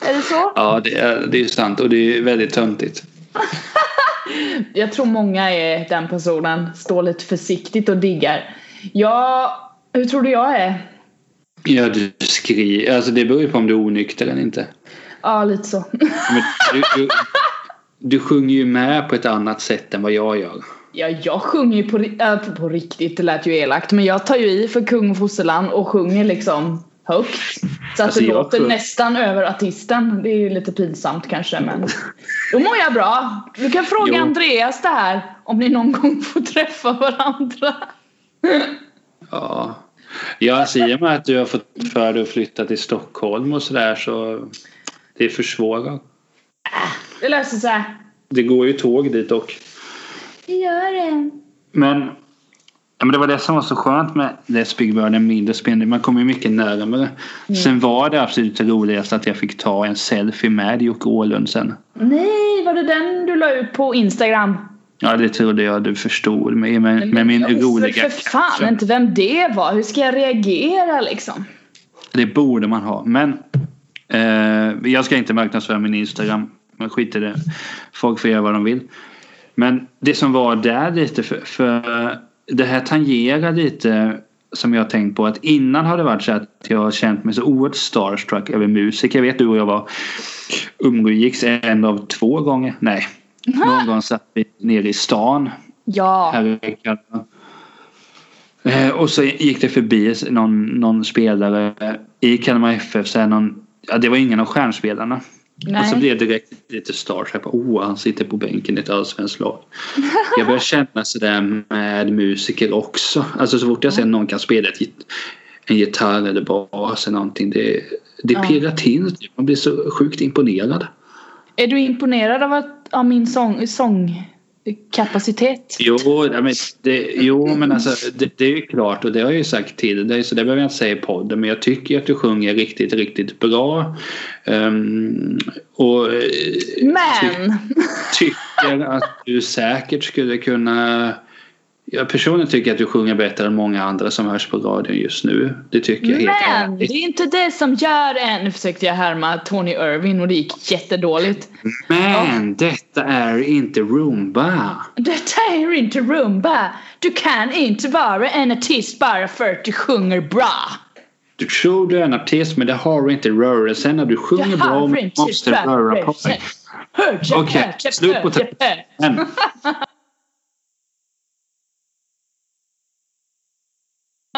Är det så? Ja, det är, det är sant och det är väldigt töntigt. Jag tror många är den personen, står lite försiktigt och diggar. Ja, hur tror du jag är? Ja, du skriver. Alltså det beror ju på om du är onykter eller inte. Ja, lite så. Du, du, du sjunger ju med på ett annat sätt än vad jag gör. Ja, jag sjunger ju på, äh, på, på riktigt, det lät ju elakt. Men jag tar ju i för kung och fosterland och sjunger liksom högt. Så att Alltså, det låter tror- nästan över artisten. Det är ju lite pinsamt kanske men då mår jag bra. Du kan fråga Jo. Andreas det här om ni någon gång får träffa varandra. Ja. Ja, alltså, i och med att du har fått för dig att flytta till Stockholm och sådär så det försvårar. Det löser sig. Det går ju tåg dit och Det gör det. Men, ja, men det var det som var så skönt med Les Big Bird, en mindre spelning. Man kommer ju mycket närmare. Sen var det absolut roligast att jag fick ta en selfie med Jocke Åhlund sen. Nej, var det den du la ut på Instagram? Ja, det trodde jag du förstod med, med, med min jag roliga för fan caption. inte vem det var. Hur ska jag reagera liksom? Det borde man ha. Men eh, jag ska inte marknadsföra min Instagram. Men skit i det. Folk får göra vad de vill. Men det som var där lite för, för det här tangerar lite som jag har tänkt på att innan har det varit så att jag har känt mig så oerhört starstruck över musik. Jag vet du och jag var umgicks en av två gånger. Nej. Någon gång satt vi nere i stan Ja. här i. Eh, och så gick det förbi någon, någon spelare i Kalmar FF. Så någon, ja, det var ingen av stjärnspelarna. Nej. Och så blev jag direkt lite starstruck. Oh, han sitter på bänken i ett allsvenskt lag. Jag börjar känna sådär med musiker också. Alltså så fort jag ser någon kan spela en gitarr eller bas eller någonting. Det, det Ja. pirrar till. Man blir så sjukt imponerad. Är du imponerad av, att, av min sång, sångkapacitet? Jo, men det, jo, men alltså det, det är ju klart och det har jag ju sagt dig så det behöver jag inte säga i podden men jag tycker att du sjunger riktigt, riktigt bra. Ehm, och eh, ty, Men! tycker att du säkert skulle kunna Jag personligen tycker att du sjunger bättre än många andra som hörs på radion just nu. Det tycker jag helt Men ärligt. det är inte det som gör en. Nu försökte jag härma Tony Irving och det gick jättedåligt. Men detta är inte Roomba. Detta är inte rumba. Du kan inte vara en artist bara för att du sjunger bra. Du tror du är en artist men det har du inte rörelsen när du sjunger Jag bra men måste röra på dig. Okej, slut på hör,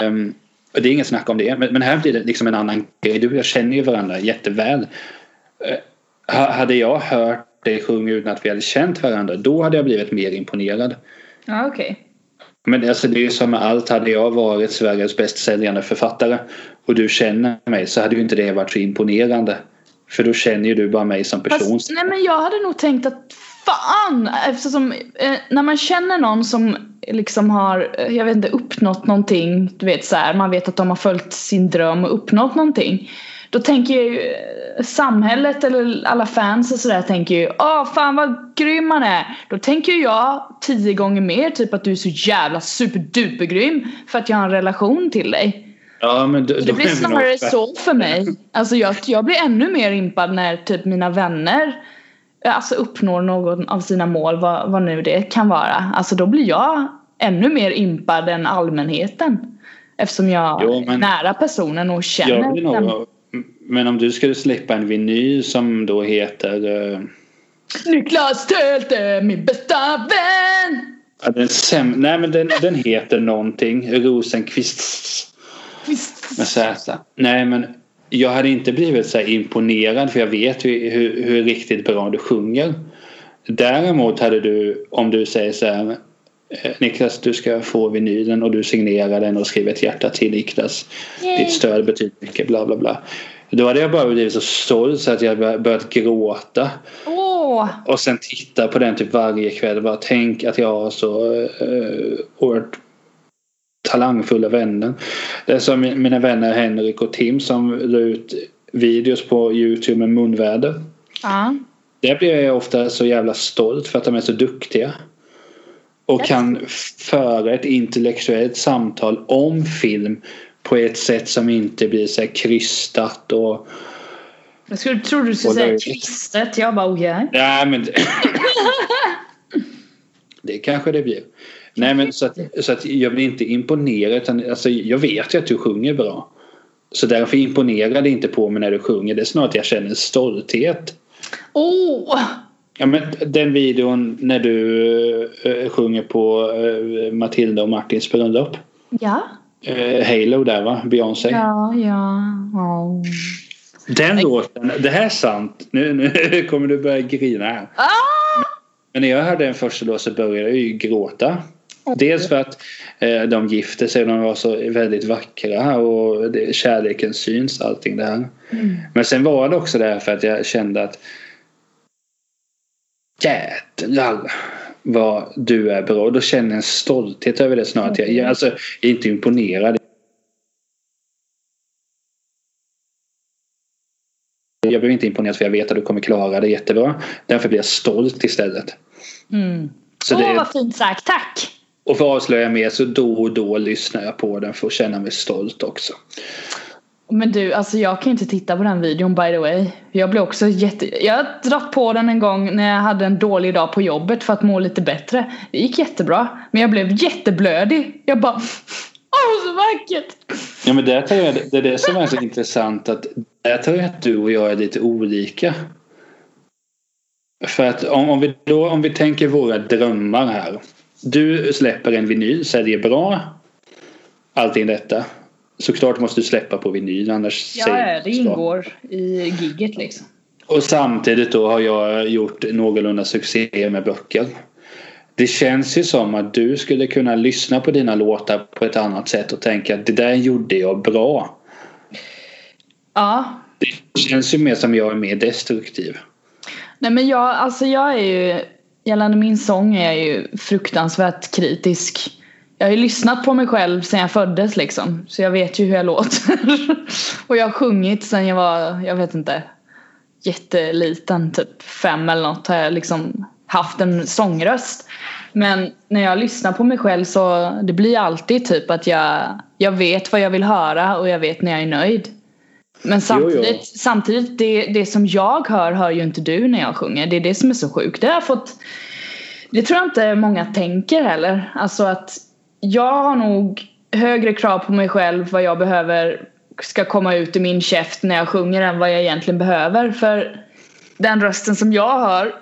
Ehm, och det är inget snack om det. Men, men här blir det liksom en annan grej. Du och jag känner ju varandra jätteväl. Uh, hade jag hört dig sjunga utan att vi hade känt varandra då hade jag blivit mer imponerad. Ja, okej. Men alltså det är ju som med allt. Hade jag varit Sveriges bäst säljande författare och du känner mig så hade ju inte det varit så imponerande. För då känner ju du bara mig som person. Fast, nej men jag hade nog tänkt att fan eftersom eh, när man känner någon som liksom har, eh, jag vet inte, uppnått någonting. Du vet så här, man vet att de har följt sin dröm och uppnått någonting. Då tänker ju eh, samhället eller alla fans och sådär tänker ju Åh fan vad grym man är. Då tänker jag tio gånger mer typ att du är så jävla superdupergrym för att jag har en relation till dig. Ja, men då, Det då blir vi nog snarare så för mig. Alltså jag, jag blir ännu mer impad när typ mina vänner alltså uppnår någon av sina mål, vad, vad nu det kan vara. Alltså då blir jag ännu mer impad än allmänheten. Eftersom jag Jo, men- är nära personen och känner den. nog, men om du skulle släppa en vinyl som då heter uh, Niklas Tält är min bästa vän! ja, den säm- Nej men den, den heter någonting Rosenqvist Visst. med Z. Nej men jag hade inte blivit så imponerad för jag vet ju hur, hur riktigt bra du sjunger. Däremot hade du om du säger så här Niklas du ska få vinylen och du signerar den och skriver ett hjärta till Niklas. Ditt stöd betyder mycket bla bla bla. Då hade jag bara blivit så stolt så att jag bör- börjat gråta. Åh! Och sen titta på den typ varje kväll. Bara tänk att jag har så uh, oerhört talangfulla vänner. Det är som min- mina vänner Henrik och Tim som la ut videos på Youtube med munväder. Ja. Där blir jag ofta så jävla stolt för att de är så duktiga. Och kan föra ett intellektuellt samtal om film på ett sätt som inte blir så här krystat och Jag skulle tro du skulle säga kristet. Jag bara oh yeah. Nej men Det kanske det blir. Nej men så att, så att jag blir inte imponerad utan alltså, jag vet ju att du sjunger bra. Så därför imponerar det inte på mig när du sjunger. Det är snarare att jag känner en stolthet. Åh! Ja men den videon när du eh, sjunger på uh, Matilda och Martins bröllop. Ja. Uh, Halo där va? Beyoncé. Ja, ja. Oh. Den låten, det här är sant. Nu, nu kommer du börja grina här. Ah! Men när jag hörde den första då så började jag ju gråta. Dels för att eh, de gifte sig de var så väldigt vackra och det, kärleken syns allting där. Mm. Men sen var det också därför att jag kände att jädrar vad du är bra. Och då känner jag en stolthet över det snarare. att Jag, alltså, jag är inte imponerad. Jag blir inte imponerad för jag vet att du kommer klara det jättebra. Därför blir jag stolt istället. Mm. Så Åh vad fint sagt, tack! och för att avslöja mer så då och då lyssnar jag på den för att känna mig stolt också. Men du, alltså jag kan inte titta på den videon by the way. Jag blev också jätte... Jag har på den en gång när jag hade en dålig dag på jobbet för att må lite bättre. Det gick jättebra. Men jag blev jätteblödig. Jag bara... Åh så vackert! Ja men det, jag, det är det som är så intressant att där tror jag att du och jag är lite olika. För att om, om, vi, då, om vi tänker våra drömmar här. Du släpper en vinyl, säljer bra. Allting detta. Såklart måste du släppa på vinyl annars Ja, det ingår i gigget liksom. Och samtidigt då har jag gjort någorlunda succé med böcker. Det känns ju som att du skulle kunna lyssna på dina låtar på ett annat sätt och tänka att det där gjorde jag bra. Ja. Det känns ju mer som jag är mer destruktiv. Nej men jag, alltså jag är ju... Gällande min sång är jag ju fruktansvärt kritisk. Jag har ju lyssnat på mig själv sedan jag föddes liksom. Så jag vet ju hur jag låter. och jag har sjungit sedan jag var, jag vet inte, jätteliten. Typ fem eller något har jag liksom haft en sångröst. Men när jag lyssnar på mig själv så det blir alltid typ att jag, jag vet vad jag vill höra och jag vet när jag är nöjd. Men samtidigt, Jo, jo. samtidigt det, det som jag hör hör ju inte du när jag sjunger. Det är det som är så sjukt. Det har jag fått Det tror jag inte många tänker heller. Alltså att jag har nog högre krav på mig själv vad jag behöver ska komma ut i min käft när jag sjunger än vad jag egentligen behöver. För den rösten som jag hör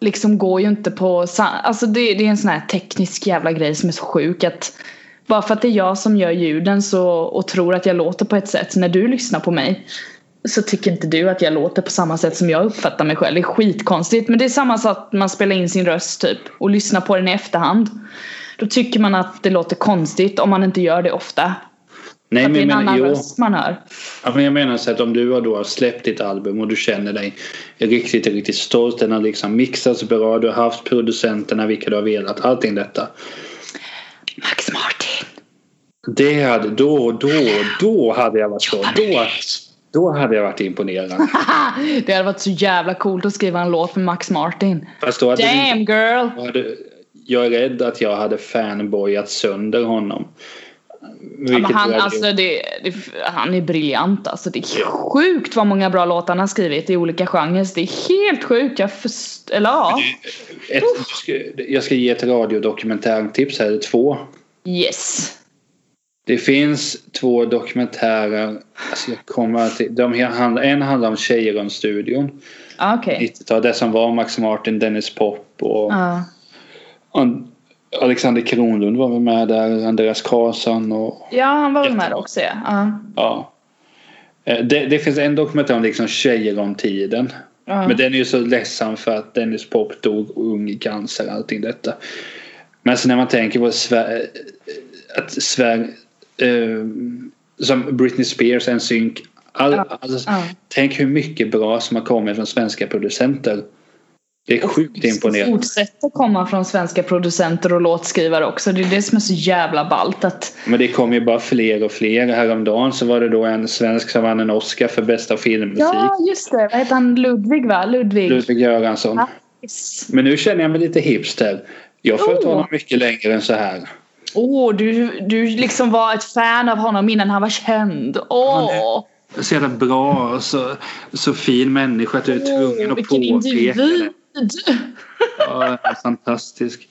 liksom går ju inte på Alltså det, det är en sån här teknisk jävla grej som är så sjuk att bara för att det är jag som gör ljuden så, och tror att jag låter på ett sätt när du lyssnar på mig så tycker inte du att jag låter på samma sätt som jag uppfattar mig själv. Det är skitkonstigt men det är samma sak man spelar in sin röst typ och lyssnar på den i efterhand. Då tycker man att det låter konstigt om man inte gör det ofta. Nej, att det är men, en men, annan jo, röst man hör. ja, men jag menar så att om du har då släppt ditt album och du känner dig riktigt, riktigt stolt. Den har liksom mixats bra. Du har haft producenterna vilka du har velat. Allting detta. Max Martin! Det hade, då, då, då hade jag varit stolt. Då, då hade jag varit imponerad. det hade varit så jävla coolt att skriva en låt med Max Martin. Då Damn girl! Jag, hade, jag är rädd att jag hade fanboyat sönder honom. Ja, han, hade alltså det, det, han är briljant alltså. Det är sjukt vad många bra låtar han har skrivit i olika genrer. Det är helt sjukt. Jag först, eller ja. ett, jag ska- jag ska ge ett radiodokumentärtips här, två. Yes. Det finns två dokumentärer. Alltså jag kommer att, de handlar, en handlar om Tjejrön-studion. Ja, Okej. 90-tal. Det som var Max Martin, Dennis Pop och Ja. An- Alexander Kronlund var väl med där. Andreas Karlsson och ja, han var väl med också ja. ja. ja. Eh, Det, det finns en dokumentär om liksom Tjejrön-tiden. ja. Men den är ju så ledsam för att Dennis Pop dog ung i cancer allting detta. Men sen när man tänker på Sverige, att Sverige eh, som Britney Spears en synk. All, alltså. Tänk hur mycket bra som har kommit från svenska producenter. Det är sjukt imponerande. Fortsätter komma från svenska producenter och låtskrivare också. Det är det som är så jävla ballt att Men det kommer ju bara fler och fler. Häromdagen så var det då en svensk som vann en Oscar för bästa filmmusik. Ja, just det. Vad heter han? Ludvig va? Ludvig. Ludvig Göransson. Ja. Yes. Men nu känner jag mig lite hipster. Jag får Oh. ta honom mycket längre än så här. Åh, du, du liksom var ett fan av honom innan han var känd. Åh! så jävla bra och så, så fin människa att du är tvungen att vilken påpeka det. Ja, fantastisk.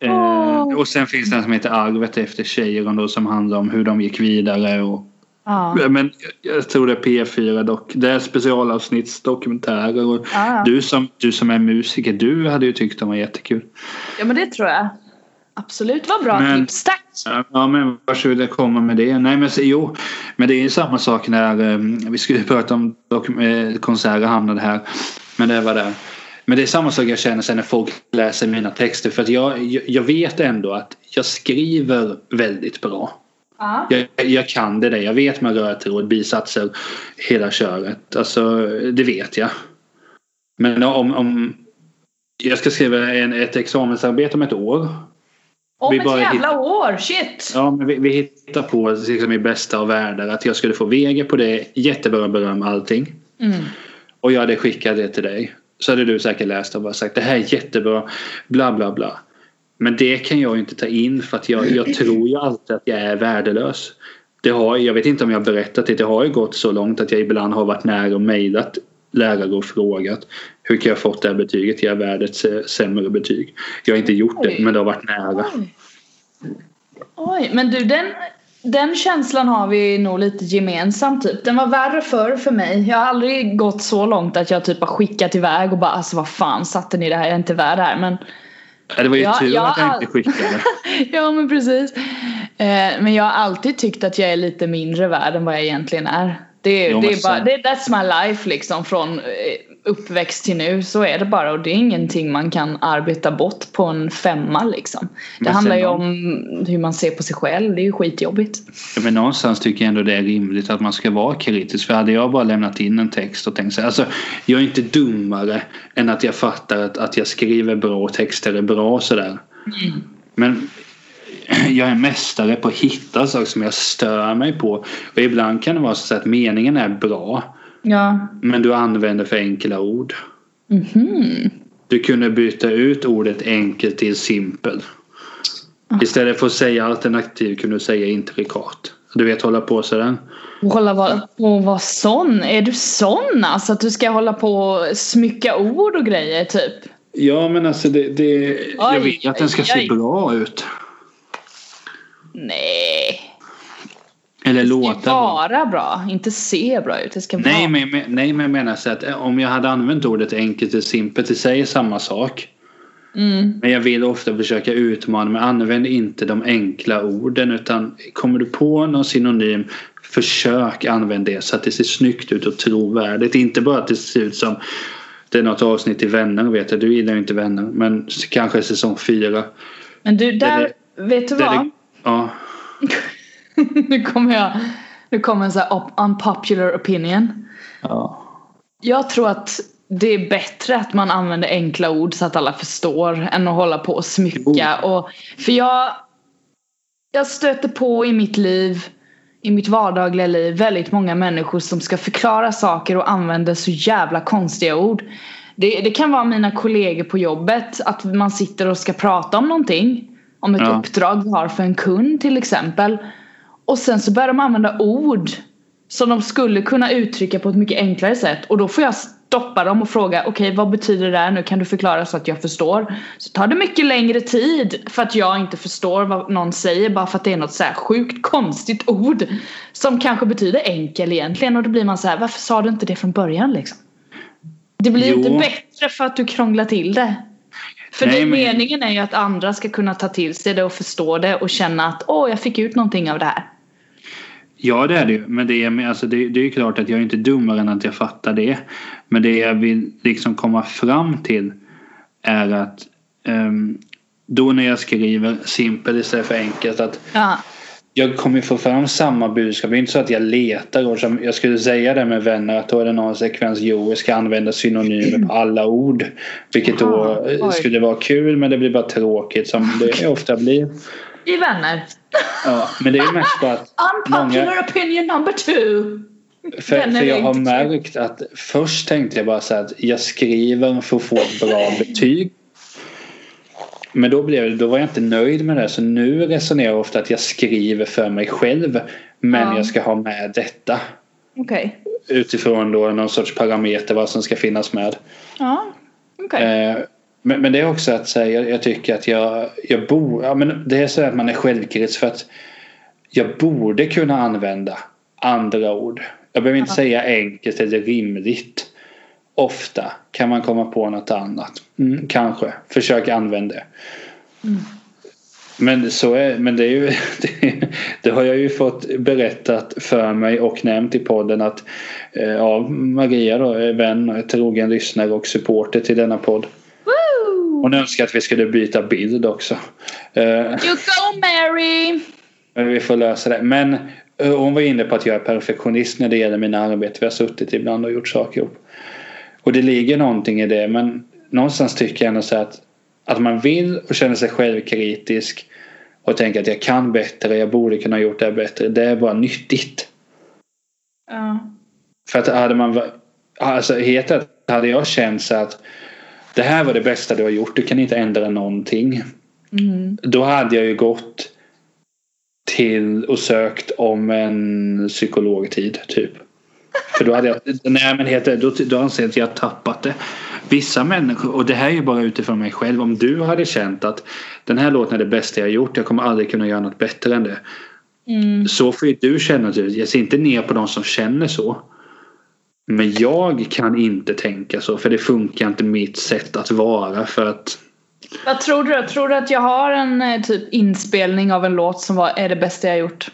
Eh, och sen finns den som heter Arvet efter Tjejeron då som handlar om hur de gick vidare. Och, Ja. men jag tror det är P4 dock. Det är specialavsnittsdokumentärer. Och Ja. du, som, du som är musiker, du hade ju tyckt de var jättekul. ja, men det tror jag. Absolut, vad bra Men- tips. Tack! Ja men vars vill jag komma med det? Nej men så, jo. Men det är ju samma sak när eh, vi skulle prata om eh, konserter hamnade här. Men det var där. Men det är samma sak jag känner sen när folk läser mina texter. För att jag, jag, vet ändå att jag skriver väldigt bra. Ja. Jag, jag kan det där. Jag vet med rödtråd, bisatser, hela köret. Alltså det vet jag. Men om, om jag ska skriva en, ett examensarbete om ett år. Om Vi ett jävla hittar- år, shit! Ja, men vi, vi hittar på liksom i bästa av världar att jag skulle få VG på det. Jättebra beröm allting. Mm. Och jag hade skickat det till dig. Så hade du säkert läst och bara sagt det här är jättebra. Bla bla bla. Men det kan jag ju inte ta in för att jag, jag tror ju alltid att jag är värdelös. Det har, jag vet inte om jag har berättat det. Det har ju gått så långt att jag ibland har varit nära och mejlat lärare och frågat hur kan jag ha fått det här betyget? Jag är värd ett sämre betyg. Jag har inte gjort det men det har varit nära. Oj, men du den, den känslan har vi nog lite gemensamt typ. Den var värre förr för mig. Jag har aldrig gått så långt att jag typ har skickat iväg och bara alltså vad fan satte ni det här? Jag är inte värd det här. Men Ja, Det var ju Ja, tur jag att jag inte skickade. ja men precis. Eh, men jag har alltid tyckt att jag är lite mindre värd än vad jag egentligen är. Det, Jo, det är bara, det, that's my life liksom från eh, uppväxt till nu. Så är det bara och det är ingenting man kan arbeta bort på en femma liksom. Det Men handlar ju om hur man ser på sig själv. Det är ju skitjobbigt. Ja, Men någonstans tycker jag ändå det är rimligt att man ska vara kritisk. För hade jag bara lämnat in en text och tänkt så här, alltså jag är inte dummare än att jag fattar att, att jag skriver bra och texter är bra och sådär. Men jag är mästare på att hitta saker som jag stör mig på. Och ibland kan det vara så att meningen är bra Ja. men du använder för enkla ord. Mhm. du kunde byta ut ordet enkel till simpel. Istället för att säga alternativ kunde du säga intrikat. Du vet hålla på sådär. Hålla på och vara sån? Är du sån alltså? Att du ska hålla på och smycka ord och grejer typ? Ja men alltså det, det oj, jag vill att den ska oj. se bra ut. Nej. Eller det låta ska vara bra, inte se bra ut. Det ska nej, vara... men, nej men jag menar så att om jag hade använt ordet enkelt och simpelt, det säger samma sak. Mm. Men jag vill ofta försöka utmana mig. Använd inte de enkla orden utan kommer du på någon synonym försök använda det så att det ser snyggt ut och trovärdigt. Inte bara att det ser ut som det är något avsnitt i Vänner vet jag. Du gillar ju inte Vänner men kanske säsong fyra. Men du där, det, vet du vad? Det, ja. nu kommer jag Nu kommer en sån här unpopular opinion. Ja. Jag tror att det är bättre att man använder enkla ord så att alla förstår än att hålla på och smycka. Och, för jag, jag stöter på i mitt liv, i mitt vardagliga liv, väldigt många människor som ska förklara saker och använder så jävla konstiga ord. Det, det kan vara mina kollegor på jobbet, att man sitter och ska prata om någonting. Om ett Ja. uppdrag vi har för en kund till exempel. Och sen så börjar de använda ord som de skulle kunna uttrycka på ett mycket enklare sätt. Och då får jag stoppa dem och fråga okej vad betyder det här nu? Kan du förklara så att jag förstår? Så tar det mycket längre tid för att jag inte förstår vad någon säger bara för att det är något så sjukt konstigt ord. Som kanske betyder enkel egentligen och då blir man så här varför sa du inte det från början liksom? Det blir Jo. inte bättre för att du krånglar till det. För Nej, det, men- meningen är ju att andra ska kunna ta till sig det och förstå det och känna att åh jag fick ut någonting av det här. Ja det är det ju. Men det är, alltså det, det är ju klart att jag är inte dummare än att jag fattar det. Men det jag vill liksom komma fram till är att ehm, då när jag skriver simpel istället för enkelt att Ja. jag kommer få fram samma budskap. Det är inte så att jag letar och som jag skulle säga det med vänner att då är det någon sekvens Joel ska använda synonymer på alla ord. Vilket då Aha, skulle vara kul men det blir bara tråkigt som det ofta blir. I vänner. Ja, men det är mest bara att Unpopular Många- opinion number two. För, för jag har märkt att först tänkte jag bara så här att jag skriver för att få ett bra betyg. Men då, blev, då var jag inte nöjd med det så nu resonerar jag ofta att jag skriver för mig själv. Men Ja. jag ska ha med detta. Okej. Utifrån då någon sorts parameter vad som ska finnas med. Ja. Okej. Eh, men, men det är också att säga, jag, jag tycker att jag, jag bor, ja, men det är så att man är självkritisk för att jag borde kunna använda andra ord. Jag behöver inte Ja. säga enkelt eller rimligt. Ofta kan man komma på något annat. Mm, kanske. Försök använda det. Mm. Men, så är, men det, är ju, det, det har jag ju fått berättat för mig och nämnt i podden att eh, av Maria då, är vän, trogen lyssnare och supporter till denna podd. Woo! Hon önskar att vi skulle byta bild också. Eh, You go Mary! Men vi får lösa det. Men eh, hon var inne på att jag är perfektionist när det gäller mina arbeten. Vi har suttit ibland och gjort saker ihop. Och det ligger någonting i det. Men någonstans tycker jag ändå så att, att man vill och känner sig självkritisk och tänker att jag kan bättre, jag borde kunna ha gjort det här bättre. Det är bara nyttigt. Ja. För att hade man alltså ärligt, hade jag känt så att det här var det bästa du har gjort, du kan inte ändra någonting. Mm. Då hade jag ju gått till och sökt om en psykologtid typ. För då hade jag, nej men helt ärligt, då, då anser jag att jag tappat det. Vissa människor, och det här är ju bara utifrån mig själv. Om du hade känt att den här låten är det bästa jag har gjort, jag kommer aldrig kunna göra något bättre än det. Mm. Så får ju du känna naturligtvis. Jag ser inte ner på de som känner så. Men jag kan inte tänka så för det funkar inte mitt sätt att vara för att Vad tror du? Tror du att jag har en eh, typ inspelning av en låt som var, är det bästa jag gjort?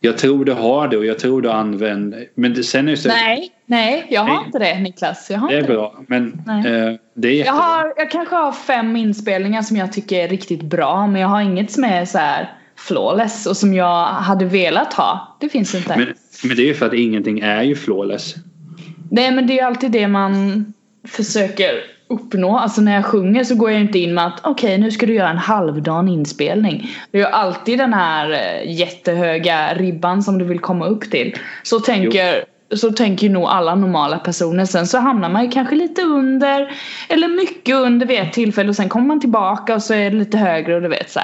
jag tror du har det och jag tror du använder men det, sen är det så Nej, nej, jag har Nej. inte det Niklas. Jag har det är inte bra men Nej. eh, det är Jag, har, jag kanske har fem inspelningar som jag tycker är riktigt bra men jag har inget som är så här flawless och som jag hade velat ha. Det finns inte. Men, men det är ju för att ingenting är ju flawless. Nej men det är ju alltid det man försöker uppnå. Alltså när jag sjunger så går jag inte in med att okej nu ska du göra en halvdan inspelning. Det är ju alltid den här eh, jättehöga ribban som du vill komma upp till. Så tänker så tänker ju nog alla normala personer. Sen så hamnar man ju kanske lite under eller mycket under vid ett tillfälle och sen kommer man tillbaka och så är det lite högre och du vet så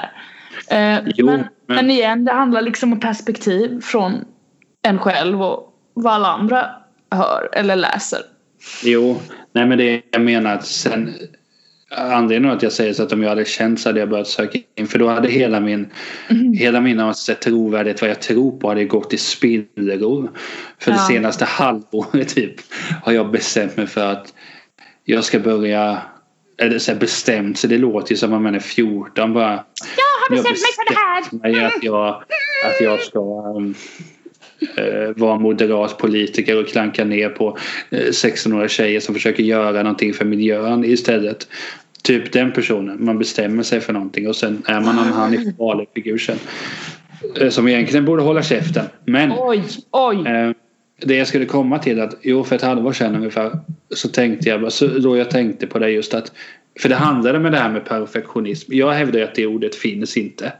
eh, jo, men, men... men igen, det handlar liksom om perspektiv från en själv och vad alla andra hör eller läser. Jo, nej men det jag menar att sen Anledningen att jag säger så att om jag hade känt så hade jag börjat söka in för då hade hela min mm. hela min trovärdighet vad jag tror på hade gått i spillror. För ja. det senaste halvåret typ har jag bestämt mig för att jag ska börja eller så bestämt så det låter ju som om man är 14 bara. Jag har bestämt, mig för det här. Mig att, jag, att jag ska um, uh, vara moderat politiker och klanka ner på uh, 16-åriga tjejer som försöker göra någonting för miljön istället. Typ den personen. Man bestämmer sig för någonting och sen är man en Hanif Bali-figur sen. Uh, som egentligen borde hålla käften. Men. Oj, oj. Det jag skulle komma till att jo för ett halvår sedan ungefär så tänkte jag så då jag tänkte på det just att för det handlade med det här med perfektionism. Jag hävdar att det ordet finns inte.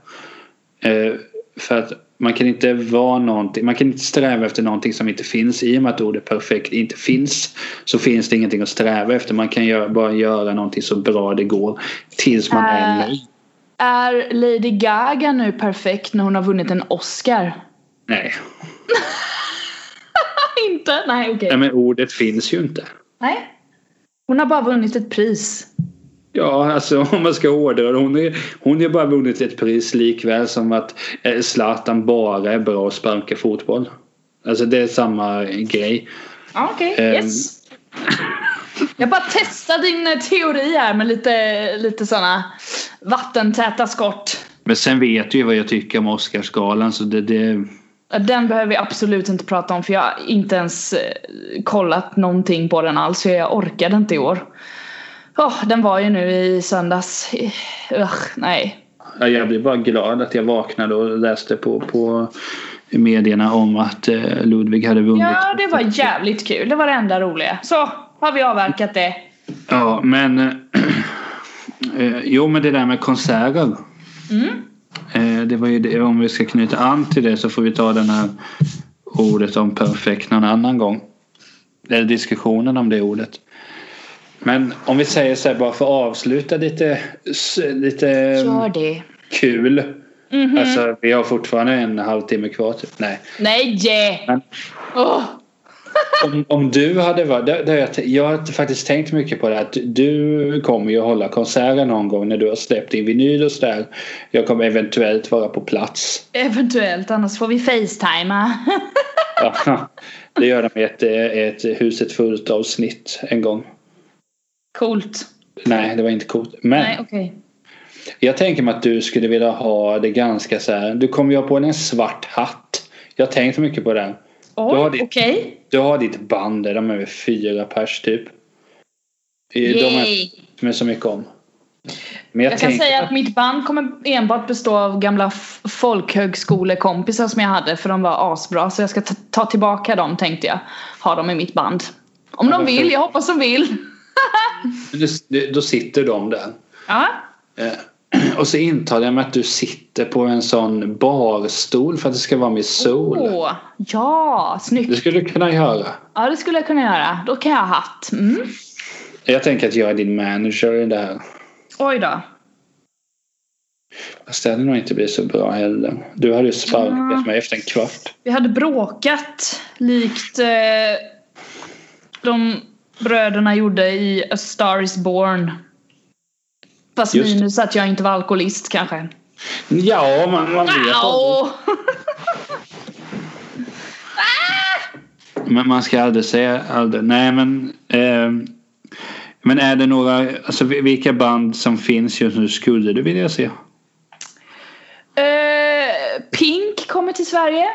Eh, för att man kan inte vara någonting, man kan inte sträva efter någonting som inte finns. I och med att ordet perfekt inte finns så finns det ingenting att sträva efter. Man kan göra, bara göra någonting så bra det går tills man äh, är nöjd. Är Lady Gaga nu perfekt när hon har vunnit en Oscar? Nej. inte? Nej okej. Okay. Nej men ordet finns ju inte. Nej. Hon har bara vunnit ett pris. Ja, alltså om man ska hårdra. Hon, är, hon har bara vunnit ett pris likväl som att eh, Zlatan bara är bra att sparka fotboll. Alltså det är samma grej. Ja, okej. Okay. Um, yes. Jag bara testar din eh, teori här med lite, lite sådana vattentäta skott. Men sen vet du ju vad jag tycker om Oscarsgalan så det, det den behöver vi absolut inte prata om för jag har inte ens eh, kollat någonting på den alls. För jag orkade inte i år. Oh, den var ju nu i söndags. Ugh, nej. Jag blir bara glad att jag vaknade och läste på, på medierna om att eh, Ludvig hade vunnit. Ja, det var jävligt kul. Det var det enda roliga. Så har vi avverkat det. Ja, men eh, jo, men det där med konserter. Mm. Eh, det var ju det, om vi ska knyta an till det så får vi ta den här ordet om perfekt någon annan gång. Eller diskussionen om det ordet. Men om vi säger så här bara för att avsluta lite, lite Gör det. kul. Mm -hmm. Alltså vi har fortfarande en halvtimme kvar typ. Nej. Nej! Men, oh om, om du hade varit... Det, det, jag, jag har faktiskt tänkt mycket på det att du kommer ju hålla konserter någon gång när du har släppt in vinyl och sådär. Jag kommer eventuellt vara på plats. Eventuellt, annars får vi facetima. ja, det gör de i ett, ett huset fullt avsnitt en gång. Coolt. Nej, det var inte coolt. Men Nej, okay. jag tänker mig att du skulle vilja ha det ganska så här. Du kommer ju ha på dig en svart hatt. Jag har tänkt mycket på det. Oj, okej. Okay. Du har ditt band där, de är väl fyra pers typ. Yay. De är är så mycket om. Men jag, jag kan säga att mitt band kommer enbart bestå av gamla folkhögskolekompisar som jag hade för de var asbra så jag ska ta tillbaka dem tänkte jag. Ha dem i mitt band. Om ja, de vill, jag hoppas de vill. Då sitter de där. Ja. Eh, Och så intalar jag mig att du sitter på en sån barstol för att det ska vara med sol. Åh, ja, snyggt. Det skulle du kunna göra. Ja, det skulle jag kunna göra. Då kan jag ha hatt. Mm. Jag tänker att jag är din manager i det här. Oj då. Fast det hade nog inte blivit så bra heller. Du hade ju sparkat ja. mig efter en kvart. Vi hade bråkat likt eh, de bröderna gjorde i A Star Is Born. Fast Just. minus att jag inte var alkoholist kanske. Ja, man, man vet no. Men man ska aldrig säga aldrig. Nej men. Eh, men är det några, alltså vilka band som finns just nu skulle du vilja se? Uh, Pink kommer till Sverige.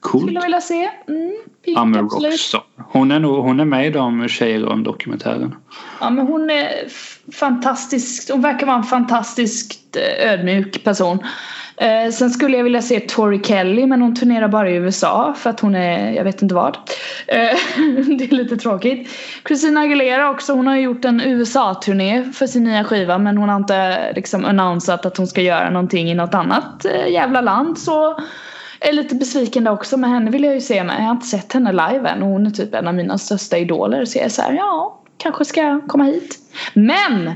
Coolt. Skulle jag vilja se. Mm, Pink, I'm rockstar. Hon är, nog, hon är med i de tjejer om dokumentären. Ja men hon är fantastisk. Hon verkar vara en fantastiskt eh, ödmjuk person. Eh, sen skulle jag vilja se Tori Kelly men hon turnerar bara i USA för att hon är, jag vet inte vad. Eh, det är lite tråkigt. Christina Aguilera också, hon har gjort en USA-turné för sin nya skiva men hon har inte liksom annonsat att hon ska göra någonting i något annat eh, jävla land så är lite besviken där också med henne vill jag ju se med. Jag har inte sett henne live än och hon är typ en av mina största idoler. Så jag är så här, ja, kanske ska jag komma hit. Men!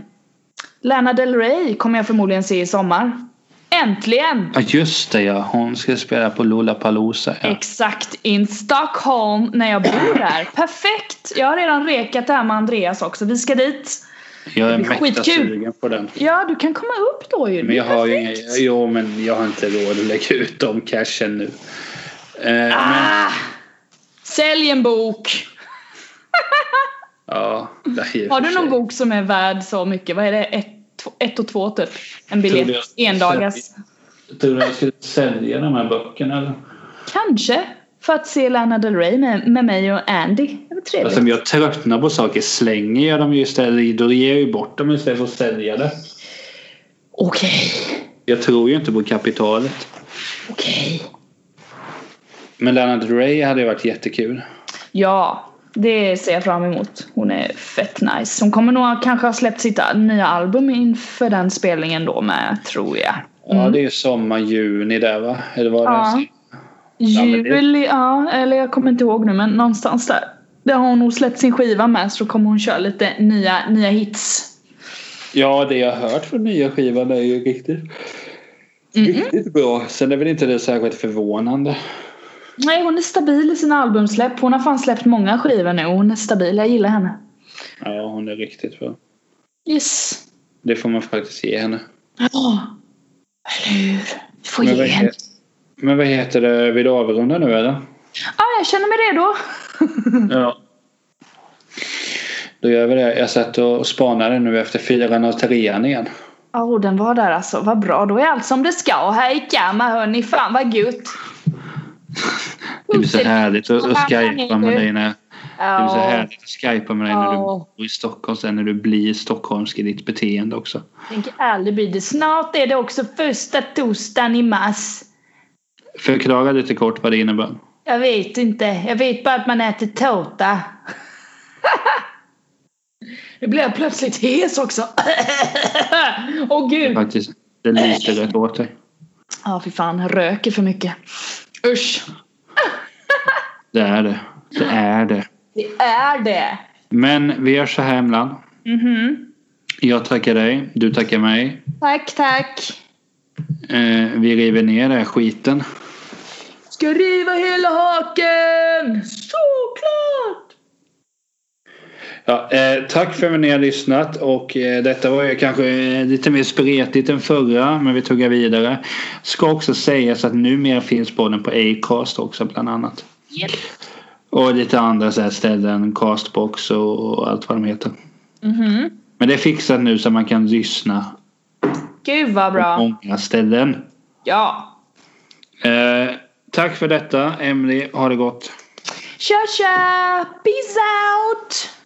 Lana Del Rey kommer jag förmodligen se i sommar. Äntligen! Ja just det ja, hon ska spela på Lollapalooza. Ja. Exakt, in Stockholm när jag bor där. Perfekt! Jag har redan rekat det här med Andreas också. Vi ska dit. Jag är mäkta sugen på den. Ja, du kan komma upp då ju. Men jag har ju inga, jo men jag har inte råd att lägga ut de cashen nu. Eh, men, Ah! Sälj en bok! ja, Har du någon bok som är värd så mycket? Vad är det? Ett, två- ett och två typ? En biljett? Endagars? Tror du jag skulle sälja de här böckerna eller? Kanske. För att se Lana Del Rey med, med mig och Andy. Det var trevligt. Alltså om jag tröttnar på saker slänger jag dem ju istället. Då ger jag ju bort dem istället för att sälja det. Okej. Jag tror ju inte på kapitalet. Okej. Men Lana Del Rey hade ju varit jättekul. Ja. Det ser jag fram emot. Hon är fett nice. Hon kommer nog kanske ha släppt sitt nya album inför den spelningen då med, tror jag. Ja det är ju sommar, juni där va? Eller vad Ja. Ja, det- Juli, ja, eller jag kommer inte ihåg nu men någonstans där. Där har hon nog släppt sin skiva med så då kommer hon köra lite nya, nya hits. Ja det jag har hört från nya skivan är ju riktigt, riktigt bra. Sen är väl inte det särskilt förvånande. Nej hon är stabil i sina albumsläpp. Hon har fan släppt många skivor nu och hon är stabil. Jag gillar henne. Ja hon är riktigt bra. Yes. Det får man faktiskt ge henne. Ja. Eller hur? Vi får Men ge henne. Men vad heter det? Vill du avrunda nu eller? Ja, jag känner mig redo. Ja. Då gör vi det. Jag satt och spanade nu efter fyran och trean igen. Ja, oh, den var där alltså. Vad bra. Då är allt som det ska här i kammaren hörni. Fan vad gött. Det blir så härligt att, att skypa med dig när det blir så härligt att skypa med dig när du bor i Stockholm sen när du blir stockholmsk i ditt beteende också. Tänker aldrig bli det. Snart är det också första torsdagen i mars. Förklara lite kort vad det innebär. Jag vet inte. Jag vet bara att man äter tårta. Nu blir jag plötsligt hes också. Åh gud. Faktiskt, det lyser rätt åt dig. Ja fy fan, röker för mycket. Usch. Det är det. Det är det. Det är det. Men vi gör så här Emlan. Mhm. Jag tackar dig. Du tackar mig. Tack, tack. Eh, vi river ner den här skiten. Ska riva hela haken! Såklart! Ja, eh, tack för att ni har lyssnat och eh, detta var ju kanske eh, lite mer spretigt än förra men vi tuggar vidare. Ska också sägas att numera finns podden på Acast också bland annat. Yep. Och lite andra så här ställen, Castbox och, och allt vad de heter. Mhm. Men det är fixat nu så man kan lyssna Gud vad på bra. många ställen. Ja. Eh, tack för detta Emily, ha det gott. Tja tja! Peace out!